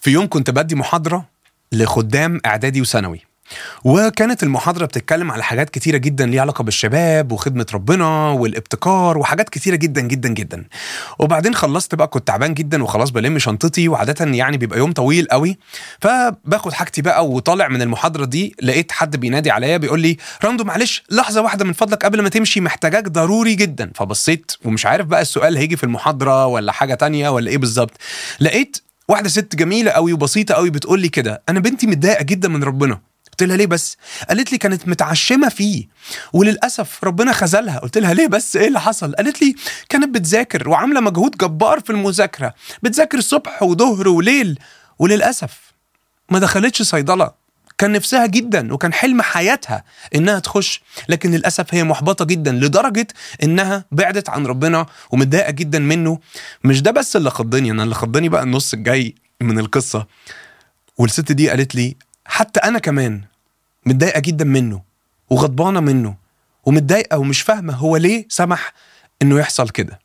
في يوم كنت بدي محاضرة لخدام إعدادي وثانوي وكانت المحاضرة بتتكلم على حاجات كتيرة جدا ليها علاقة بالشباب وخدمة ربنا والابتكار وحاجات كتيرة جدا جدا جدا. وبعدين خلصت بقى كنت تعبان جدا وخلاص بلم شنطتي وعادة يعني بيبقى يوم طويل قوي. فباخد حاجتي بقى وطالع من المحاضرة دي لقيت حد بينادي عليا بيقول لي راندو معلش لحظة واحدة من فضلك قبل ما تمشي محتاجاك ضروري جدا. فبصيت ومش عارف بقى السؤال هيجي في المحاضرة ولا حاجة تانية ولا إيه بالظبط. لقيت واحدة ست جميلة قوي وبسيطة قوي بتقول لي كده أنا بنتي متضايقة جدا من ربنا قلت لها ليه بس؟ قالت لي كانت متعشمة فيه وللأسف ربنا خذلها قلت لها ليه بس إيه اللي حصل؟ قالت لي كانت بتذاكر وعاملة مجهود جبار في المذاكرة بتذاكر صبح وظهر وليل وللأسف ما دخلتش صيدلة كان نفسها جدا وكان حلم حياتها إنها تخش لكن للأسف هي محبطة جدا لدرجة إنها بعدت عن ربنا ومتضايقة جدا منه. مش ده بس اللي خضني أنا اللي خضني بقى النص الجاي من القصة. والست دي قالت لي حتى أنا كمان متضايقة جدا منه وغضبانة منه ومتضايقة ومش فاهمة هو ليه سمح إنه يحصل كده.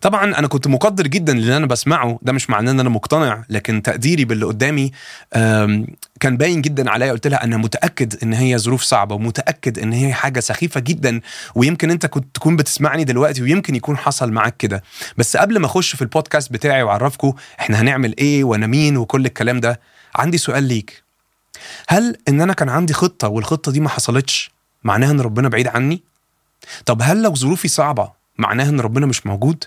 طبعا أنا كنت مقدر جدا للي أنا بسمعه ده مش معناه إن أنا مقتنع لكن تقديري باللي قدامي كان باين جدا عليا قلت لها أنا متأكد إن هي ظروف صعبة ومتأكد إن هي حاجة سخيفة جدا ويمكن أنت كنت تكون بتسمعني دلوقتي ويمكن يكون حصل معاك كده. بس قبل ما أخش في البودكاست بتاعي وأعرفكم إحنا هنعمل إيه وأنا مين وكل الكلام ده عندي سؤال ليك. هل إن أنا كان عندي خطة والخطة دي ما حصلتش معناها إن ربنا بعيد عني؟ طب هل لو ظروفي صعبة معناها إن ربنا مش موجود؟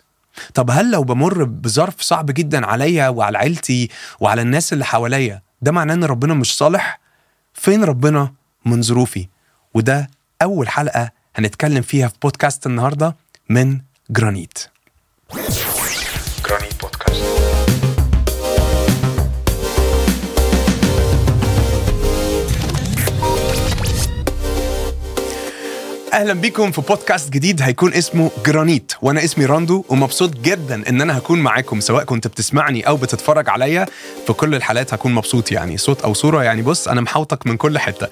طب هل لو بمر بظرف صعب جدا عليا وعلى عيلتي وعلى الناس اللي حواليا ده معناه إن ربنا مش صالح؟ فين ربنا من ظروفي؟ وده أول حلقة هنتكلم فيها في بودكاست النهارده من جرانيت. أهلا بيكم في بودكاست جديد هيكون اسمه جرانيت. وأنا اسمي راندو ومبسوط جدا إن أنا هكون معاكم سواء كنت بتسمعني أو بتتفرج عليا. في كل الحالات هكون مبسوط يعني صوت أو صورة يعني. بص أنا محوطك من كل حتة.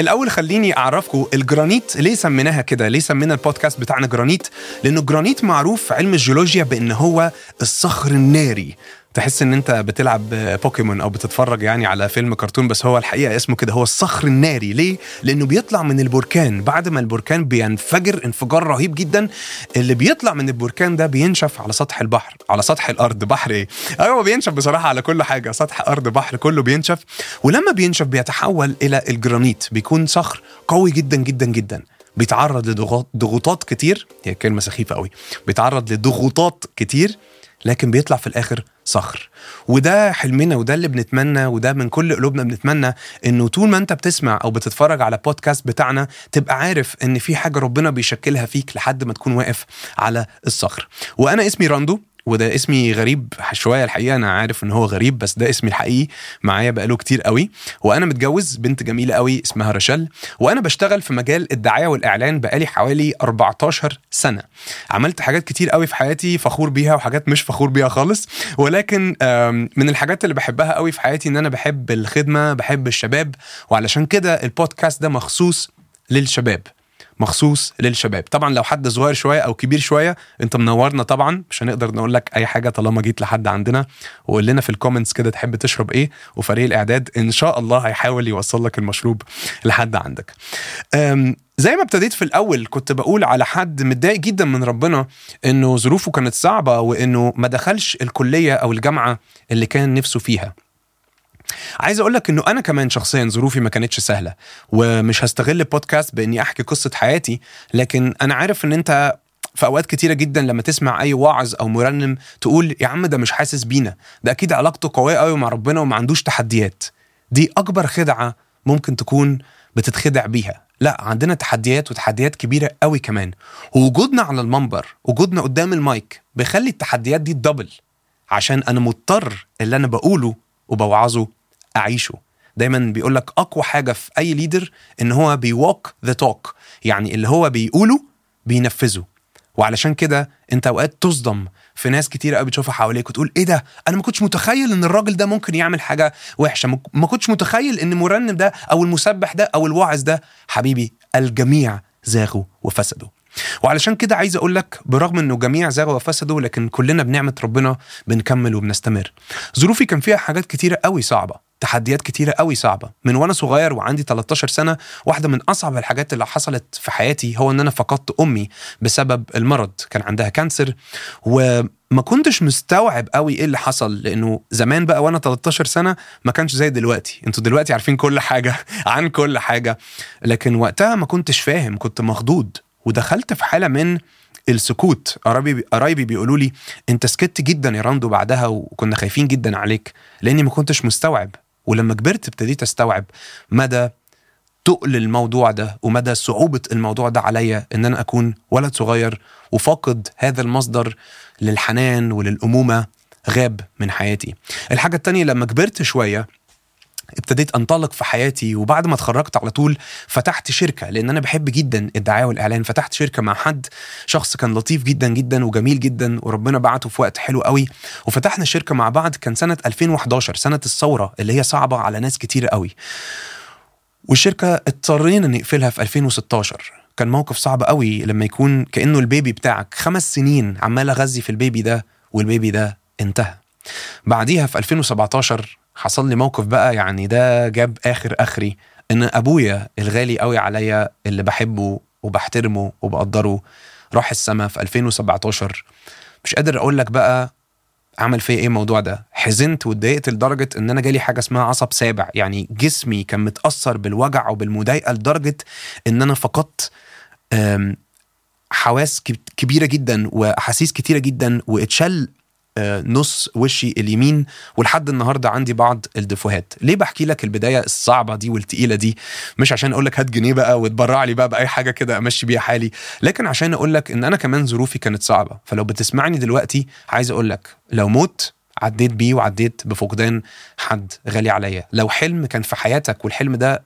الأول خليني أعرفكم الجرانيت ليه سميناها كده؟ ليه سمينا البودكاست بتاعنا جرانيت؟ لأنه الجرانيت معروف في علم الجيولوجيا بأن هو الصخر الناري. تحس إن أنت بتلعب بوكيمون أو بتتفرج يعني على فيلم كرتون بس هو الحقيقة اسمه كده هو الصخر الناري. ليه؟ لأنه بيطلع من البركان. بعد ما البركان بينفجر انفجار رهيب جدا اللي بيطلع من البركان ده بينشف على سطح البحر. على سطح الأرض. بحر إيه؟ أيوه بينشف بصراحة على كل حاجة. سطح أرض بحر كله بينشف. ولما بينشف بيتحول إلى الجرانيت. بيكون صخر قوي جدا جدا جدا. بيتعرض لضغوط ضغوطات كتير. هي كلمة سخيفة قوي. بيتعرض لضغوطات كتير. لكن بيطلع في الآخر صخر. وده حلمنا وده اللي بنتمنى وده من كل قلوبنا بنتمنى إنه طول ما أنت بتسمع أو بتتفرج على بودكاست بتاعنا تبقى عارف إن في حاجة ربنا بيشكلها فيك لحد ما تكون واقف على الصخر. وأنا اسمي راندو. وده اسمي غريب شوية الحقيقة أنا عارف إن هو غريب بس ده اسمي الحقيقي معايا بقاله كتير قوي. وأنا متجوز بنت جميلة قوي اسمها رشال وأنا بشتغل في مجال الدعاية والإعلان بقالي حوالي 14 سنة. عملت حاجات كتير قوي في حياتي فخور بيها وحاجات مش فخور بيها خالص. ولكن من الحاجات اللي بحبها قوي في حياتي إن أنا بحب الخدمة بحب الشباب. وعلشان كده البودكاست ده مخصوص للشباب. مخصوص للشباب. طبعا لو حد صغير شوية أو كبير شوية أنت منورنا طبعا. مش هنقدر نقول لك أي حاجة طالما جيت لحد عندنا. وقول لنا في الكومنتس كده تحب تشرب إيه وفريق الإعداد إن شاء الله هيحاول يوصل لك المشروب لحد عندك. زي ما ابتديت في الأول كنت بقول على حد متضايق جدا من ربنا إنه ظروفه كانت صعبة وإنه ما دخلش الكلية أو الجامعة اللي كان نفسه فيها. عايز أقول لك انه أنا كمان شخصيا ظروفي ما كانتش سهلة ومش هستغل البودكاست بإني أحكي قصة حياتي لكن أنا عارف إن أنت في أوقات كتيرة جدا لما تسمع أي واعظ أو مرنم تقول يا عم ده مش حاسس بينا. ده أكيد علاقته قوية قوي مع ربنا وما عندوش تحديات. دي أكبر خدعة ممكن تكون بتتخدع بيها. لا عندنا تحديات وتحديات كبيرة قوي كمان. ووجودنا على المنبر وجودنا قدام المايك بيخلي التحديات دي دبل عشان أنا مضطر اللي أنا بقوله وبوعظه أعيشه. دايما بيقول لك أقوى حاجة في أي leader إن هو بي walk the talk يعني اللي هو بيقوله بينفذه. وعلشان كده أنت أوقات تصدم في ناس كتير قوي بتشوفها حواليك وتقول إيه ده؟ أنا ما كنتش متخيل إن الراجل ده ممكن يعمل حاجة وحشة. ما- كنتش متخيل إن المرنم ده أو المسبح ده أو الواعظ ده حبيبي الجميع زاغوا وفسدوا. وعلشان كده عايز أقول لك برغم إنه جميع زاغوا وفسدوا لكن كلنا بنعمة ربنا بنكمل وبنستمر. ظروفي كان فيها حاجات كتيرة قوي صعبة تحديات كتيرة قوي صعبة. من وأنا صغير وعندي 13 سنة واحدة من أصعب الحاجات اللي حصلت في حياتي هو أن أنا فقدت أمي بسبب المرض كان عندها كانسر. وما كنتش مستوعب قوي إيه اللي حصل لأنه زمان بقى وأنا 13 سنة ما كانش زي دلوقتي. أنتوا دلوقتي عارفين كل حاجة عن كل حاجة. لكن وقتها ما كنتش فاهم كنت مخضوض. ودخلت في حالة من السكوت. قرايبي قرايبي بيقولوا لي أنت سكت جدا يا راندو بعدها وكنا خايفين جدا عليك لأني ما كنتش مستوعب ولما كبرت ابتديت أستوعب مدى تقل الموضوع ده ومدى صعوبة الموضوع ده عليا إن أنا أكون ولد صغير وفاقد هذا المصدر للحنان وللأمومة غاب من حياتي. الحاجة التانية لما كبرت شوية ابتديت انطلق في حياتي وبعد ما اتخرجت على طول فتحت شركة لأن أنا بحب جدا الدعاية والإعلان. فتحت شركة مع حد شخص كان لطيف جدا جدا وجميل جدا وربنا بعته في وقت حلو قوي. وفتحنا شركة مع بعض كان سنة 2011 سنة الثورة اللي هي صعبة على ناس كتير قوي. والشركة اضطرينا نقفلها في 2016 كان موقف صعب قوي لما يكون كأنه البيبي بتاعك خمس سنين عمال أغذي في البيبي ده والبيبي ده انتهى. بعديها في 2017 حصل لي موقف بقى يعني ده جاب آخر آخري إن أبويا الغالي قوي عليا اللي بحبه وبحترمه وبقدره راح السما في 2017 مش قادر أقول لك بقى عمل فيا إيه الموضوع ده. حزنت واتضايقت لدرجة إن أنا جالي حاجة اسمها عصب سابع. يعني جسمي كان متأثر بالوجع وبالمضايقة لدرجة إن أنا فقدت حواس كب- كبيرة جدا وأحاسيس كتيرة جدا واتشل نص وشي اليمين ولحد النهارده عندي بعض الدفوهات. ليه بحكي لك البداية الصعبة دي والتقيلة دي؟ مش عشان أقول لك هات جنيه بقى وتبرع لي بقى بأي حاجة كده أمشي بيها حالي لكن عشان أقول لك إن أنا كمان ظروفي كانت صعبة. فلو بتسمعني دلوقتي عايز أقول لك لو موت عديت بيه وعديت بفقدان حد غالي عليا. لو حلم كان في حياتك والحلم ده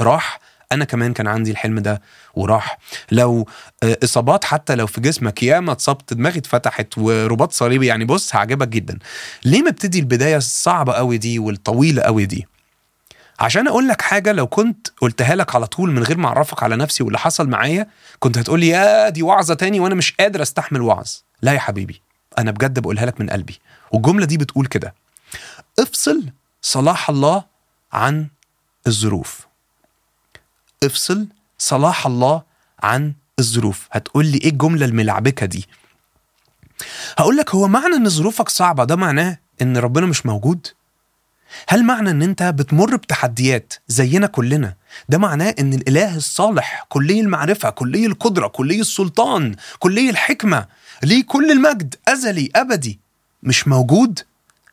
راح أنا كمان كان عندي الحلم ده وراح. لو آه، إصابات حتى لو في جسمك ياما اتصبت دماغي اتفتحت ورباط صليبي يعني بص هعجبك جدا. ليه مبتدي البداية الصعبة قوي دي والطويلة قوي دي؟ عشان أقول لك حاجة لو كنت قلتها لك على طول من غير ما أعرفك على نفسي واللي حصل معايا كنت هتقول لي يا دي وعظة تاني وأنا مش قادر أستحمل وعظ. لا يا حبيبي أنا بجد بقولها لك من قلبي. والجملة دي بتقول كده افصل صلاح الله عن الظروف. افصل صلاح الله عن الظروف. هتقول لي إيه الجملة الملعبكة دي؟ هقول لك هو معنى إن ظروفك صعبة ده معناه إن ربنا مش موجود؟ هل معنى إن أنت بتمر بتحديات زينا كلنا؟ ده معناه إن الإله الصالح كلي المعرفة كلي القدرة كلي السلطان كلي الحكمة ليه كل المجد أزلي أبدي مش موجود؟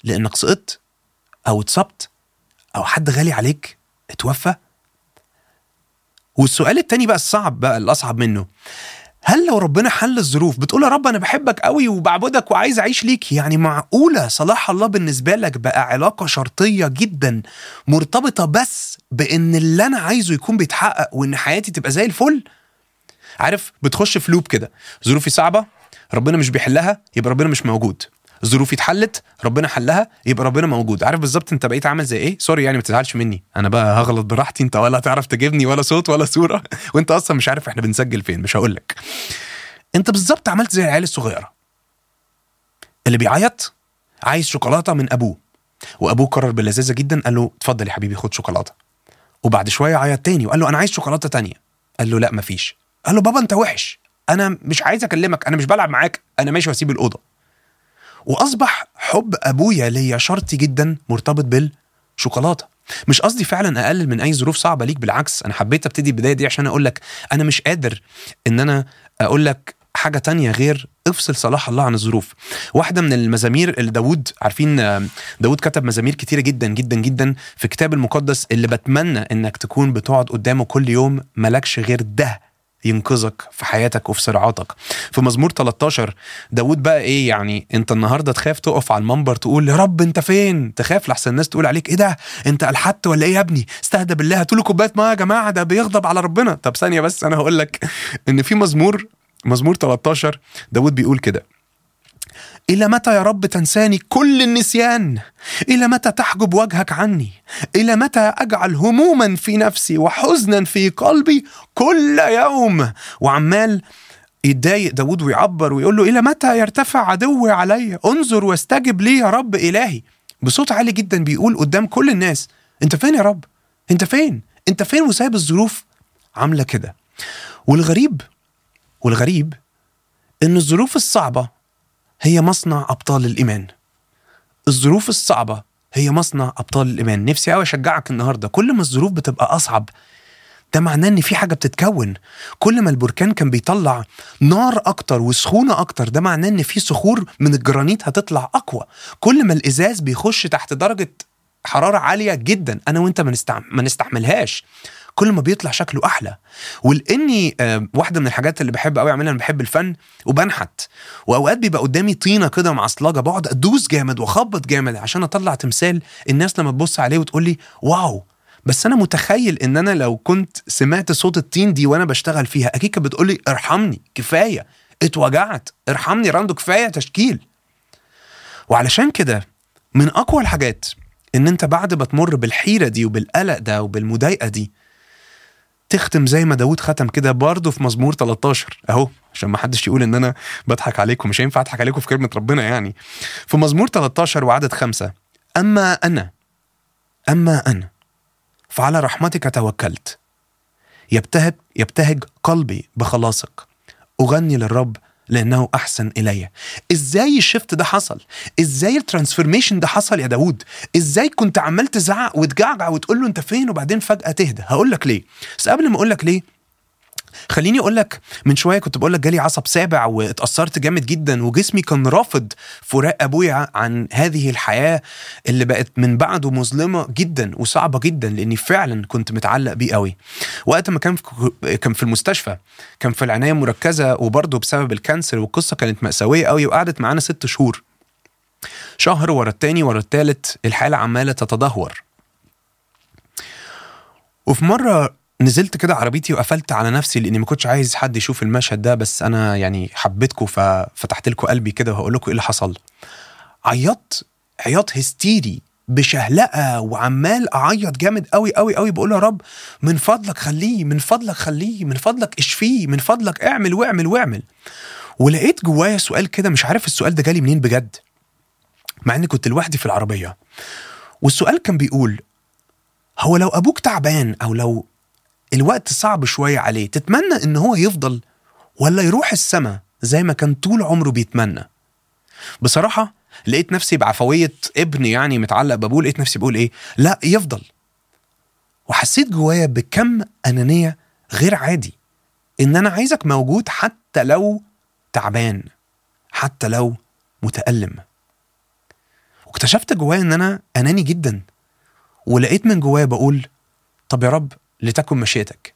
لأنك سقطت أو اتصبت أو حد غالي عليك اتوفى؟ والسؤال التاني بقى الصعب بقى الأصعب منه. هل لو ربنا حل الظروف بتقول يا رب أنا بحبك قوي وبعبدك وعايز أعيش ليك يعني معقولة صلاح الله بالنسبة لك بقى علاقة شرطية جدا مرتبطة بس بإن اللي أنا عايزه يكون بيتحقق وإن حياتي تبقى زي الفل؟ عارف بتخش في لوب كده ظروفي صعبة ربنا مش بيحلها يبقى ربنا مش موجود. ظروفي اتحلت ربنا حلها يبقى ربنا موجود. عارف بالظبط انت بقيت عامل زي إيه؟ سوري يعني ما تزعلش مني. أنا بقى هغلط براحتي انت ولا هتعرف تجيبني ولا صوت ولا صورة. وانت أصلا مش عارف إحنا بنسجل فين مش هقول لك انت بالظبط عملت زي العيال الصغيرة. اللي بيعيط عايز شوكولاتة من أبوه. وأبوه قرر بلذاذة جدا قال له اتفضل يا حبيبي خد شوكولاتة. وبعد شوية عيط تاني وقال له أنا عايز شوكولاتة تانية. قال له لا مفيش. قال له بابا أنت وحش. أنا مش عايز أكلمك أنا مش بلعب معاك. أنا ماشي وأسيب الأوضة. وأصبح حب أبويا ليا شرطي جدا مرتبط بالشوكولاتة. مش قصدي فعلا أقلل من أي ظروف صعبة ليك بالعكس أنا حبيت أبتدي البداية دي عشان أقول لك أنا مش قادر إن أنا أقول لك حاجة تانية غير افصل صلاح الله عن الظروف. واحدة من المزامير اللي داود عارفين داود كتب مزامير كتيرة جدا جدا جدا في الكتاب المقدس اللي بتمنى إنك تكون بتقعد قدامه كل يوم ملكش غير ده. ينقذك في حياتك وفي صراعاتك. في مزمور 13 داود بقى إيه يعني أنت النهارده تخاف تقف على المنبر تقول يا رب أنت فين؟ تخاف لحسن الناس تقول عليك إيه ده؟ أنت ألحدت ولا إيه يا ابني؟ استهدى بالله هاتوا كوباية مية يا جماعة ده بيغضب على ربنا. طب ثانية بس أنا هقول لك إن في مزمور مزمور 13 داود بيقول كده. إلى متى يا رب تنساني كل النسيان؟ إلى متى تحجب وجهك عني؟ إلى متى أجعل هموما في نفسي وحزنا في قلبي كل يوم؟ وعمال يتضايق داود ويعبر ويقول له إلى متى يرتفع عدوي علي انظر واستجب لي يا رب إلهي بصوت عالي جدا بيقول قدام كل الناس أنت فين يا رب أنت فين أنت فين وسايب الظروف عاملة كده والغريب والغريب إن الظروف الصعبة هي مصنع أبطال الإيمان. الظروف الصعبة هي مصنع أبطال الإيمان. نفسي أوي أشجعك النهاردة. كل ما الظروف بتبقى أصعب ده معناه إن في حاجة بتتكون. كل ما البركان كان بيطلع نار أكتر وسخونة أكتر ده معناه إن في صخور من الجرانيت هتطلع أقوى. كل ما الإزاز بيخش تحت درجة حرارة عالية جدا. أنا وأنت ما, نستع... ما نستحملهاش. كل ما بيطلع شكله أحلى. ولاني آه واحدة من الحاجات اللي بحب قوي أعملها أنا بحب الفن وبنحت. وأوقات بيبقى قدامي طينة كده معصلجة بقعد أدوس جامد وأخبط جامد عشان أطلع تمثال الناس لما تبص عليه وتقول لي واو. بس أنا متخيل إن أنا لو كنت سمعت صوت الطين دي وأنا بشتغل فيها أكيد كانت بتقول لي ارحمني كفاية. اتوجعت. ارحمني راندو كفاية تشكيل. وعلشان كده من أقوى الحاجات إن أنت بعد ما تمر بالحيرة دي وبالقلق ده وبالمضايقة دي تختم زي ما داود ختم كده برضه في مزمور 13 أهو عشان ما حدش يقول إن أنا بضحك عليكم مش هينفع أضحك عليكم في كلمة ربنا يعني. في مزمور 13 وعدد خمسة أما أنا أما أنا فعلى رحمتك توكلت. يبتهج يبتهج قلبي بخلاصك. أغني للرب لأنه أحسن إلي. إزاي الشفت ده حصل؟ إزاي الترانسفورميشن ده حصل يا داوود؟ إزاي كنت عمال تزعق وتجعجع وتقول له أنت فين وبعدين فجأة تهدى؟ هقول لك ليه. بس قبل ما أقول لك ليه خليني أقول لك من شوية كنت بقول لك جالي عصب سابع واتأثرت جامد جدا وجسمي كان رافض فراق أبويا عن هذه الحياة اللي بقت من بعده مظلمة جدا وصعبة جدا لأني فعلا كنت متعلق بيه قوي. وقت ما كان في كان في المستشفى كان في العناية المركزة وبرضه بسبب الكانسر والقصة كانت مأساوية قوي وقعدت معانا ست شهور. شهر ورا التاني ورا التالت الحالة عمالة تتدهور. وفي مرة نزلت كده عربيتي وقفلت على نفسي لأني ما كنتش عايز حد يشوف المشهد ده بس أنا يعني حبيتكم ففتحت لكم قلبي كده وهقول لكم إيه اللي حصل. عيطت عياط هستيري بشهلقة وعمال أعيط جامد قوي قوي قوي بقول يا رب من فضلك خليه من فضلك خليه من فضلك اشفيه من فضلك اعمل واعمل واعمل. ولقيت جوايا سؤال كده مش عارف السؤال ده جالي منين بجد مع إني كنت لوحدي في العربية. والسؤال كان بيقول هو لو أبوك تعبان أو لو الوقت صعب شوية عليه. تتمنى إن هو يفضل ولا يروح السما زي ما كان طول عمره بيتمنى؟ بصراحة لقيت نفسي بعفوية ابن يعني متعلق بابوه لقيت نفسي بقول إيه؟ لا يفضل. وحسيت جوايا بكم أنانية غير عادي. إن أنا عايزك موجود حتى لو تعبان حتى لو متألم. واكتشفت جوايا إن أنا أناني جدا. ولقيت من جوايا بقول طب يا رب لتكن مشيئتك.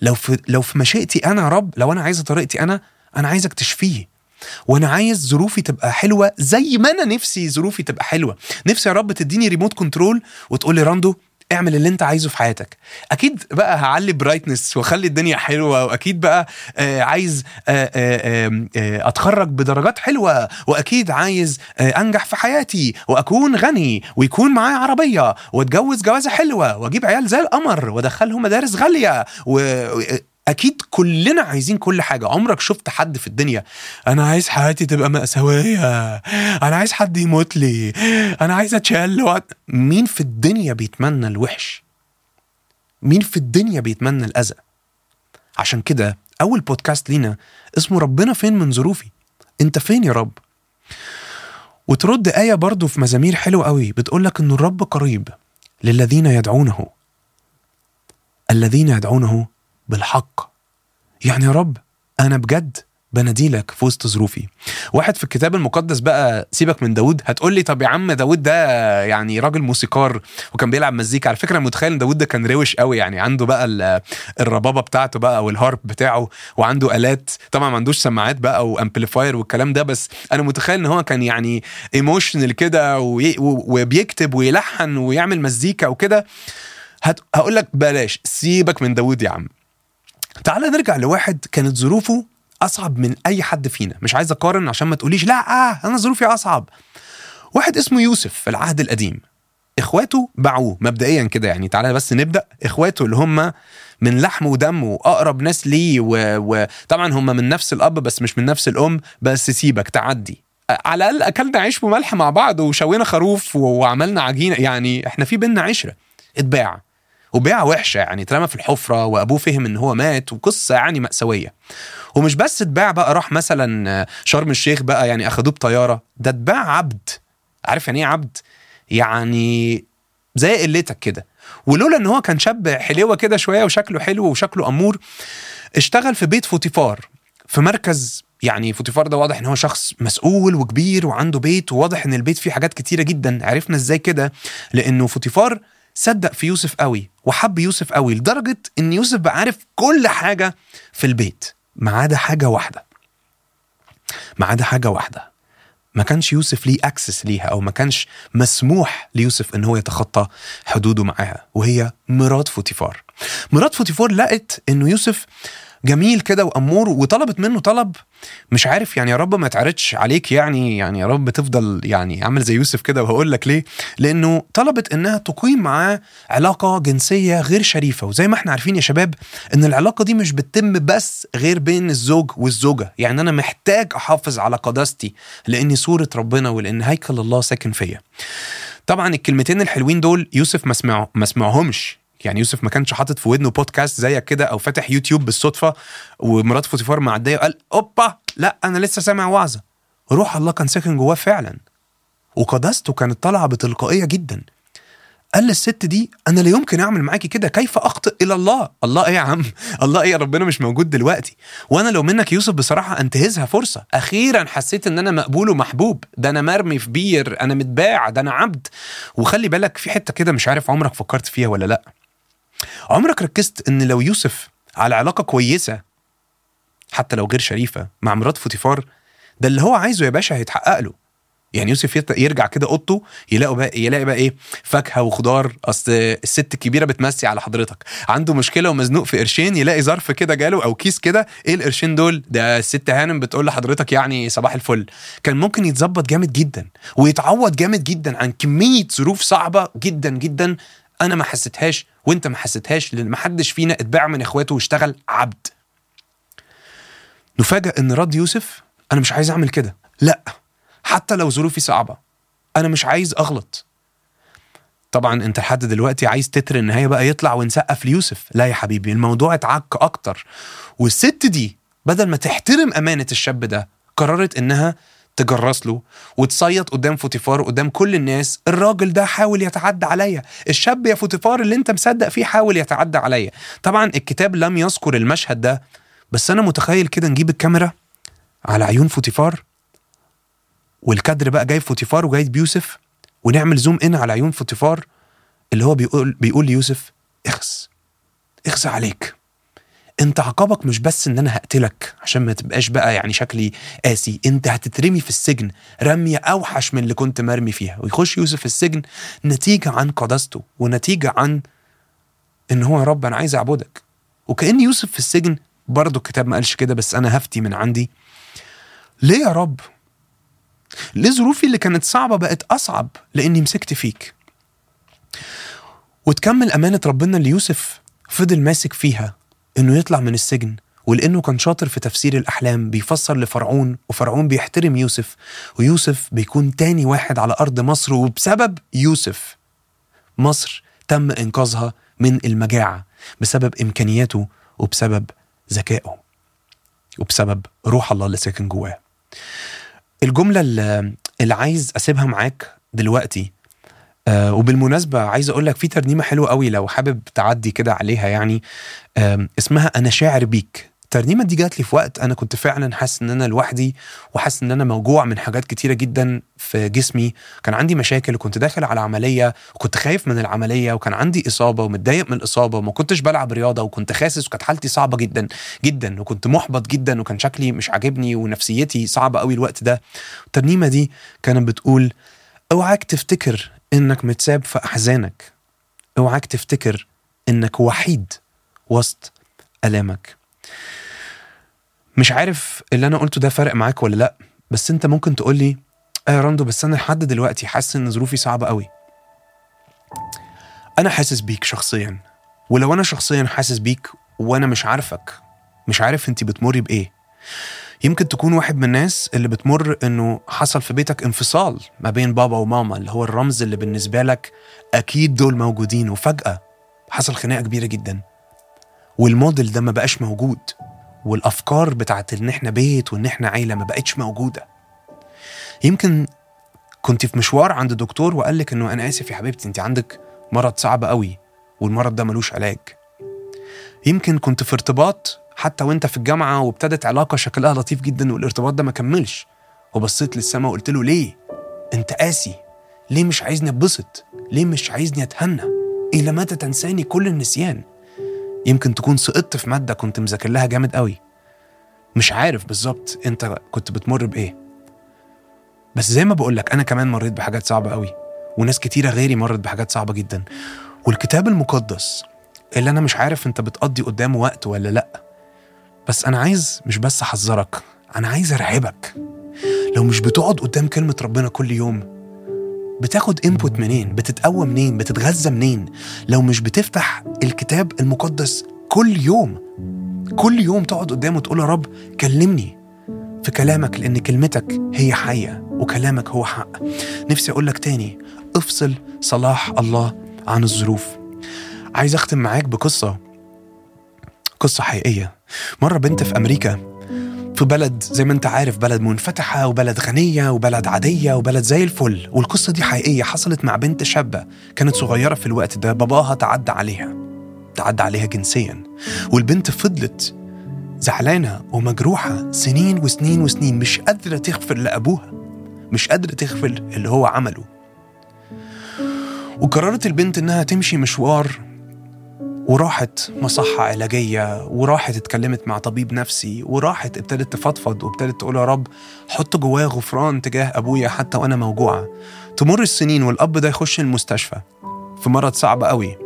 لو في لو في مشيئتي أنا يا رب لو أنا عايزه طريقتي أنا أنا عايزك تشفيه. وأنا عايز ظروفي تبقى حلوة زي ما أنا نفسي ظروفي تبقى حلوة. نفسي يا رب تديني remote control وتقول لي راندو اعمل اللي انت عايزه في حياتك. أكيد بقى هعلي brightness واخلي الدنيا حلوة واكيد بقى آه عايز آه آه اتخرج بدرجات حلوة واكيد عايز انجح في حياتي واكون غني ويكون معايا عربية واتجوز جوازة حلوة واجيب عيال زي القمر وادخلهم مدارس غالية و أكيد كلنا عايزين كل حاجة. عمرك شفت حد في الدنيا أنا عايز حياتي تبقى مأساوية أنا عايز حد يموت لي أنا عايز اتشال وقت. مين في الدنيا بيتمنى الوحش؟ مين في الدنيا بيتمنى الأذى؟ عشان كده أول بودكاست لينا اسمه ربنا فين من ظروفي؟ أنت فين يا رب؟ وترد آية برضه في مزامير حلوة قوي بتقول لك إن الرب قريب للذين يدعونه. الذين يدعونه بالحق. يعني يا رب أنا بجد بناديلك في وسط ظروفي. واحد في الكتاب المقدس بقى سيبك من داود هتقول لي طب يا عم داود ده يعني راجل موسيقار وكان بيلعب مزيكا. على فكرة متخيل إن داود ده كان روش قوي يعني عنده بقى الربابة بتاعته بقى والهارب بتاعه وعنده آلات. طبعا ما عندوش سماعات بقى و amplifier والكلام ده بس أنا متخيل إن هو كان يعني ايموشنال كده وبيكتب ويلحن ويعمل مزيكا وكده. هقول لك بلاش سيبك من داود يا عم. تعال نرجع لواحد كانت ظروفه أصعب من أي حد فينا. مش عايز أقارن عشان ما تقوليش لا آه أنا ظروفي أصعب. واحد اسمه يوسف في العهد القديم. إخواته باعوه مبدئيا كده يعني تعالى بس نبدأ. إخواته اللي هم من لحم ودم وأقرب ناس ليه وطبعا هم من نفس الأب بس مش من نفس الأم بس سيبك تعدي. على الأقل أكلنا عيش وملح مع بعض وشوينا خروف وعملنا عجينة. يعني إحنا في بينا عشرة. اتباع. وبيعه وحشة يعني اترمى في الحفرة وأبوه فهم إن هو مات وقصة يعني مأساوية. ومش بس اتباع بقى راح مثلا شرم الشيخ بقى يعني أخدوه بطيارة. ده اتباع عبد. عارف يعني إيه عبد؟ يعني زي قلتك كده. ولولا إن هو كان شاب حلوة كده شوية وشكله حلو وشكله أمور اشتغل في بيت فوتيفار. في مركز يعني فوتيفار ده واضح إن هو شخص مسؤول وكبير وعنده بيت وواضح إن البيت فيه حاجات كتيرة جدا. عرفنا إزاي كده؟ لأنه فوتيفار صدق في يوسف قوي وحب يوسف قوي لدرجة إن يوسف بقى عارف كل حاجة في البيت ما عدا حاجة واحدة. ما عدا حاجة واحدة. ما كانش يوسف ليه access ليها أو ما كانش مسموح ليوسف إن هو يتخطى حدوده معاها وهي مرات فوتيفار. مرات فوتيفار لقت إنه يوسف جميل كده وأمور وطلبت منه طلب مش عارف يعني يا رب ما تعرضش عليك يعني يعني يا رب تفضل يعني عامل زي يوسف كده وهقول لك ليه. لأنه طلبت إنها تقيم معاه علاقة جنسية غير شريفة. وزي ما إحنا عارفين يا شباب إن العلاقة دي مش بتتم بس غير بين الزوج والزوجة. يعني أنا محتاج أحافظ على قداستي لاني صورة ربنا ولأن هيكل الله ساكن فيا. طبعا الكلمتين الحلوين دول يوسف ما سمعهمش. يعني يوسف ما كانش حاطط في ودنه بودكاست زيك كده أو فاتح يوتيوب بالصدفة ومرات فوتيفار معديه وقال أوبا لا أنا لسه سامع وعظة. روح الله كان ساكن جواه فعلا. وقداسته كانت طالعة بتلقائية جدا. قال للست دي أنا لا يمكن أعمل معاكي كده كيف أخطئ إلى الله؟ الله إيه يا عم الله إيه ربنا مش موجود دلوقتي. وأنا لو منك يوسف بصراحة أنتهزها فرصة. أخيرا حسيت إن أنا مقبول ومحبوب. ده أنا مرمي في بير أنا متباع ده أنا عبد. وخلي بالك في حتة كده مش عارف عمرك فكرت فيها ولا لأ. عمرك ركزت إن لو يوسف على علاقة كويسة حتى لو غير شريفة مع مرات فوتيفار ده اللي هو عايزه يا باشا هيتحقق له. يعني يوسف يرجع كده أوضته يلاقوا بقى يلاقي بقى إيه فاكهة وخضار أصل الست الكبيرة بتمسي على حضرتك. عنده مشكلة ومزنوق في قرشين يلاقي ظرف كده جاله أو كيس كده إيه القرشين دول؟ ده الست هانم بتقول لحضرتك يعني صباح الفل. كان ممكن يتظبط جامد جدا ويتعوض جامد جدا عن كمية ظروف صعبة جدا جدا أنا ما حسيتهاش. وانت ما حسيتهاش لأن ما حدش فينا اتباع من اخواته واشتغل عبد. نفاجئ إن رد يوسف أنا مش عايز أعمل كده. لأ حتى لو ظروفي صعبة أنا مش عايز أغلط. طبعا أنت لحد دلوقتي عايز تتر النهاية بقى يطلع ونسقف ليوسف. لا يا حبيبي الموضوع اتعك أكتر. والست دي بدل ما تحترم أمانة الشاب ده قررت إنها تجرس له وتصيط قدام فوتيفار قدام كل الناس الراجل ده حاول يتعدى عليا الشاب يا فوتيفار اللي انت مصدق فيه حاول يتعدى عليا. طبعا الكتاب لم يذكر المشهد ده بس أنا متخيل كده نجيب الكاميرا على عيون فوتيفار والكادر بقى جايب فوتيفار وجايب يوسف ونعمل zoom in على عيون فوتيفار اللي هو بيقول بيقول ليوسف اخس اخس عليك. انت عقابك مش بس ان أنا هقتلك عشان ما تبقاش بقى يعني شكلي قاسي انت هتترمي في السجن رمية أوحش من اللي كنت مرمي فيها. ويخش يوسف السجن نتيجة عن قداسته ونتيجة عن إن هو يا رب أنا عايز أعبدك. وكأن يوسف في السجن برضه الكتاب ما قالش كده بس أنا هفتي من عندي. ليه يا رب؟ ليه ظروفي اللي كانت صعبة بقت أصعب لأني مسكت فيك؟ وتكمل أمانة ربنا اللي يوسف فضل ماسك فيها. إنه يطلع من السجن ولأنه كان شاطر في تفسير الأحلام بيفسر لفرعون وفرعون بيحترم يوسف ويوسف بيكون تاني واحد على أرض مصر وبسبب يوسف مصر تم إنقاذها من المجاعة بسبب إمكانياته وبسبب ذكائه وبسبب روح الله اللي ساكن جواه. الجملة اللي عايز أسيبها معاك دلوقتي آه وبالمناسبة عايز أقول لك في ترنيمة حلوة قوي لو حابب تعدي كده عليها يعني اسمها أنا شاعر بيك. الترنيمة دي جات لي في وقت أنا كنت فعلا حاسس إن أنا لوحدي وحاسس إن أنا موجوع من حاجات كتيرة جدا في جسمي. كان عندي مشاكل وكنت داخل على عملية وكنت خايف من العملية وكان عندي إصابة ومتضايق من الإصابة وما كنتش بلعب رياضة وكنت خاسس وكانت حالتي صعبة جدا جدا وكنت محبط جدا وكان شكلي مش عاجبني ونفسيتي صعبة قوي الوقت ده. الترنيمة دي كانت بتقول أوعاك تفتكر إنك متساب في أحزانك. أوعاك تفتكر إنك وحيد وسط ألامك. مش عارف اللي أنا قلته ده فرق معاك ولا لأ بس أنت ممكن تقول لي آه يا راندو بس أنا لحد دلوقتي حاسس إن ظروفي صعبة قوي أنا حاسس بيك شخصيا ولو أنا شخصيا حاسس بيك وأنا مش عارفك مش عارف أنت بتمري بإيه. يمكن تكون واحد من الناس اللي بتمر إنه حصل في بيتك انفصال ما بين بابا وماما اللي هو الرمز اللي بالنسبة لك أكيد دول موجودين وفجأة حصل خناقة كبيرة جدا. والموديل ده ما بقاش موجود والأفكار بتاعت إن إحنا بيت وإن إحنا عيلة ما بقتش موجودة. يمكن كنت في مشوار عند دكتور وقال لك إنه أنا آسف يا حبيبتي أنت عندك مرض صعب قوي والمرض ده ملوش علاج. يمكن كنت في ارتباط حتى وانت في الجامعة وابتدت علاقة شكلها لطيف جدا والارتباط ده ما كملش. وبصيت للسما وقلت له ليه؟ انت قاسي. ليه مش عايزني اتبسط؟ ليه مش عايزني اتهنى؟ إلى متى تنساني كل النسيان؟ يمكن تكون سقطت في مادة كنت مذاكر لها جامد قوي. مش عارف بالظبط انت كنت بتمر بإيه. بس زي ما بقولك أنا كمان مريت بحاجات صعبة قوي. وناس كتيرة غيري مرت بحاجات صعبة جدا. والكتاب المقدس اللي أنا مش عارف أنت بتقضي قدامه وقت ولا لأ بس أنا عايز مش بس أحذرك أنا عايز أرعبك. لو مش بتقعد قدام كلمة ربنا كل يوم بتاخد انبوت منين؟ بتتقوى منين؟ بتتغذى منين؟ لو مش بتفتح الكتاب المقدس كل يوم كل يوم تقعد قدامه تقول يا رب كلمني في كلامك لأن كلمتك هي حية وكلامك هو حق. نفسي أقول لك تاني افصل صلاح الله عن الظروف. عايز أختم معاك بقصة. قصة حقيقية. مرة بنت في أمريكا في بلد زي ما أنت عارف بلد منفتحة وبلد غنية وبلد عادية وبلد زي الفل. والقصة دي حقيقية حصلت مع بنت شابة كانت صغيرة في الوقت ده باباها تعدى عليها تعدى عليها جنسيا. والبنت فضلت زعلانة ومجروحة سنين وسنين وسنين مش قادرة تغفر لأبوها مش قادرة تغفر اللي هو عمله. وقررت البنت إنها تمشي مشوار وراحت مصحة علاجية وراحت اتكلمت مع طبيب نفسي وراحت ابتدت تفضفض وابتدت تقول يا رب حط جوايا غفران تجاه أبويا حتى وأنا موجوعة. تمر السنين والأب ده يخش المستشفى في مرض صعب قوي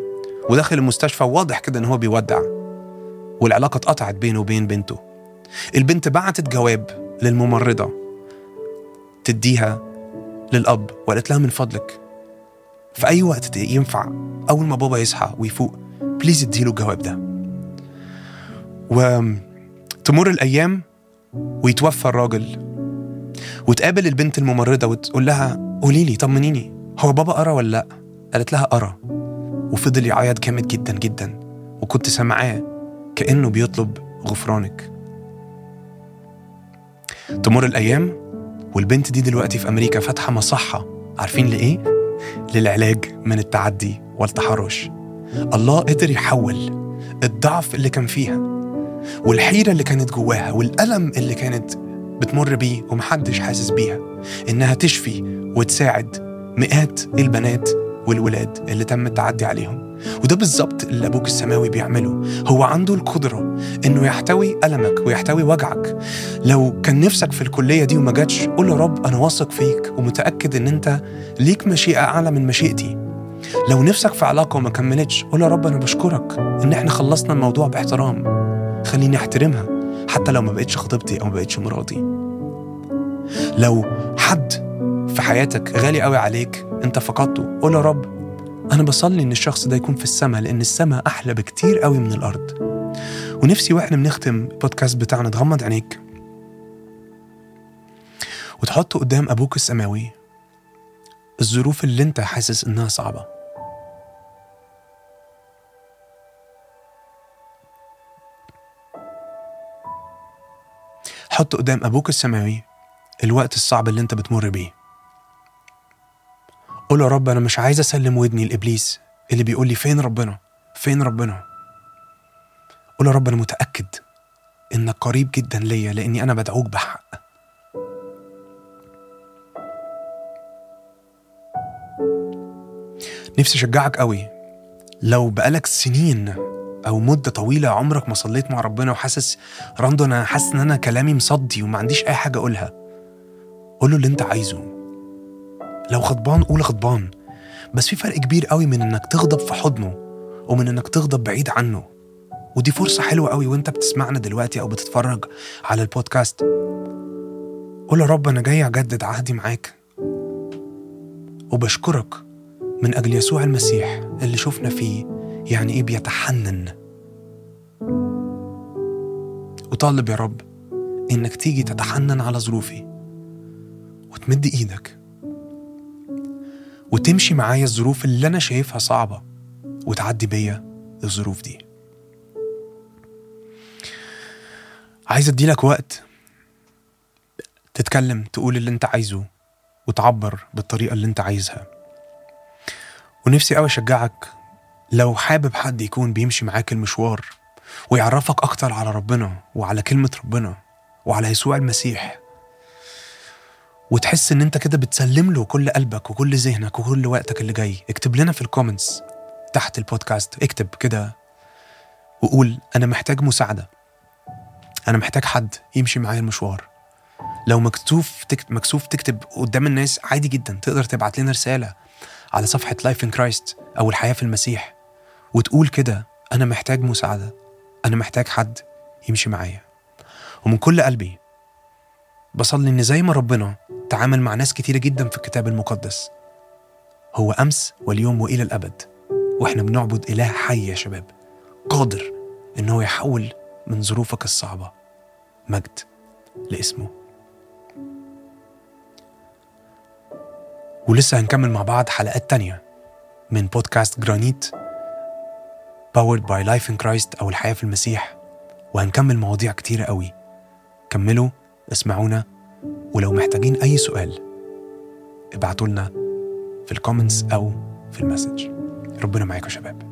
وداخل المستشفى واضح كده إن هو بيودع والعلاقة اتقطعت بينه وبين بنته. البنت بعتت جواب للممرضة تديها للأب وقالت لها من فضلك في أي وقت ينفع أول ما بابا يصحى ويفوق بليز اديله الجواب ده. وتمر الأيام ويتوفى الراجل وتقابل البنت الممرضة وتقول لها قولي لي طمنيني هو بابا قرأ ولا لأ؟ قالت لها قرأ. وفضل يعيط جامد جدا جدا وكنت سامعاه كأنه بيطلب غفرانك. تمر الأيام والبنت دي دلوقتي في أمريكا فاتحة مصحة. عارفين لإيه؟ للعلاج من التعدي والتحرش. الله قدر يحول الضعف اللي كان فيها والحيرة اللي كانت جواها والألم اللي كانت بتمر بيه ومحدش حاسس بيها إنها تشفي وتساعد مئات البنات والولاد اللي تم التعدي عليهم. وده بالظبط اللي أبوك السماوي بيعمله. هو عنده القدرة إنه يحتوي ألمك ويحتوي وجعك. لو كان نفسك في الكلية دي وما جاتش قول يا رب أنا واثق فيك ومتأكد إن أنت ليك مشيئة أعلى من مشيئتي. لو نفسك في علاقة وما كملتش قول يا رب أنا بشكرك إن إحنا خلصنا الموضوع باحترام. خليني أحترمها حتى لو ما بقتش خطيبتي أو ما بقتش مراتي. لو حد في حياتك غالي قوي عليك أنت فقدته قول يا رب أنا بصلي إن الشخص ده يكون في السماء لأن السماء أحلى بكتير قوي من الأرض. ونفسي وإحنا بنختم البودكاست بتاعنا تغمض عينيك. وتحط قدام أبوك السماوي الظروف اللي أنت حاسس إنها صعبة. حط قدام أبوك السماوي الوقت الصعب اللي أنت بتمر بيه. قول يا رب أنا مش عايز أسلم ودني لإبليس اللي بيقول لي فين ربنا؟ فين ربنا؟ قول يا رب أنا متأكد إنك قريب جدا ليا لأني أنا بدعوك بحق. نفسي أشجعك قوي. لو بقالك سنين أو مدة طويلة عمرك ما صليت مع ربنا وحاسس راندو أنا حاسس إن أنا كلامي مصدي وما عنديش أي حاجة أقولها. قول له اللي أنت عايزه. لو غضبان قول غضبان. بس في فرق كبير قوي من إنك تغضب في حضنه ومن إنك تغضب بعيد عنه. ودي فرصة حلوة قوي وأنت بتسمعنا دلوقتي أو بتتفرج على البودكاست. قول يا رب أنا جاي أجدد عهدي معاك. وبشكرك من أجل يسوع المسيح اللي شفنا فيه. يعني إيه بيتحنن؟ وطالب يا رب إنك تيجي تتحنن على ظروفي وتمد إيدك وتمشي معايا الظروف اللي أنا شايفها صعبة وتعدي بيا الظروف دي. عايز أديلك وقت تتكلم تقول اللي أنت عايزه وتعبر بالطريقة اللي أنت عايزها. ونفسي أوي أشجعك لو حابب حد يكون بيمشي معاك المشوار ويعرفك أكتر على ربنا وعلى كلمة ربنا وعلى يسوع المسيح وتحس إن أنت كده بتسلم له كل قلبك وكل ذهنك وكل وقتك اللي جاي اكتب لنا في الكومنتس تحت البودكاست اكتب كده وقول أنا محتاج مساعدة. أنا محتاج حد يمشي معايا المشوار. لو مكسوف تكتب مكسوف تكتب قدام الناس عادي جدا. تقدر تبعت لنا رسالة على صفحة Life in Christ أو الحياة في المسيح. وتقول كده أنا محتاج مساعدة أنا محتاج حد يمشي معايا. ومن كل قلبي بصلي إن زي ما ربنا تعامل مع ناس كتيرة جدا في الكتاب المقدس هو أمس واليوم وإلى الأبد وإحنا بنعبد إله حي يا شباب قادر إن هو يحول من ظروفك الصعبة مجد لاسمه. ولسه هنكمل مع بعض حلقات تانية من بودكاست جرانيت. Powered by Life in Christ أو الحياة في المسيح وهنكمل مواضيع كتيرة قوي. كملوا اسمعونا ولو محتاجين أي سؤال ابعتوا لنا في ال comments أو في المسج ربنا معاكم يا شباب.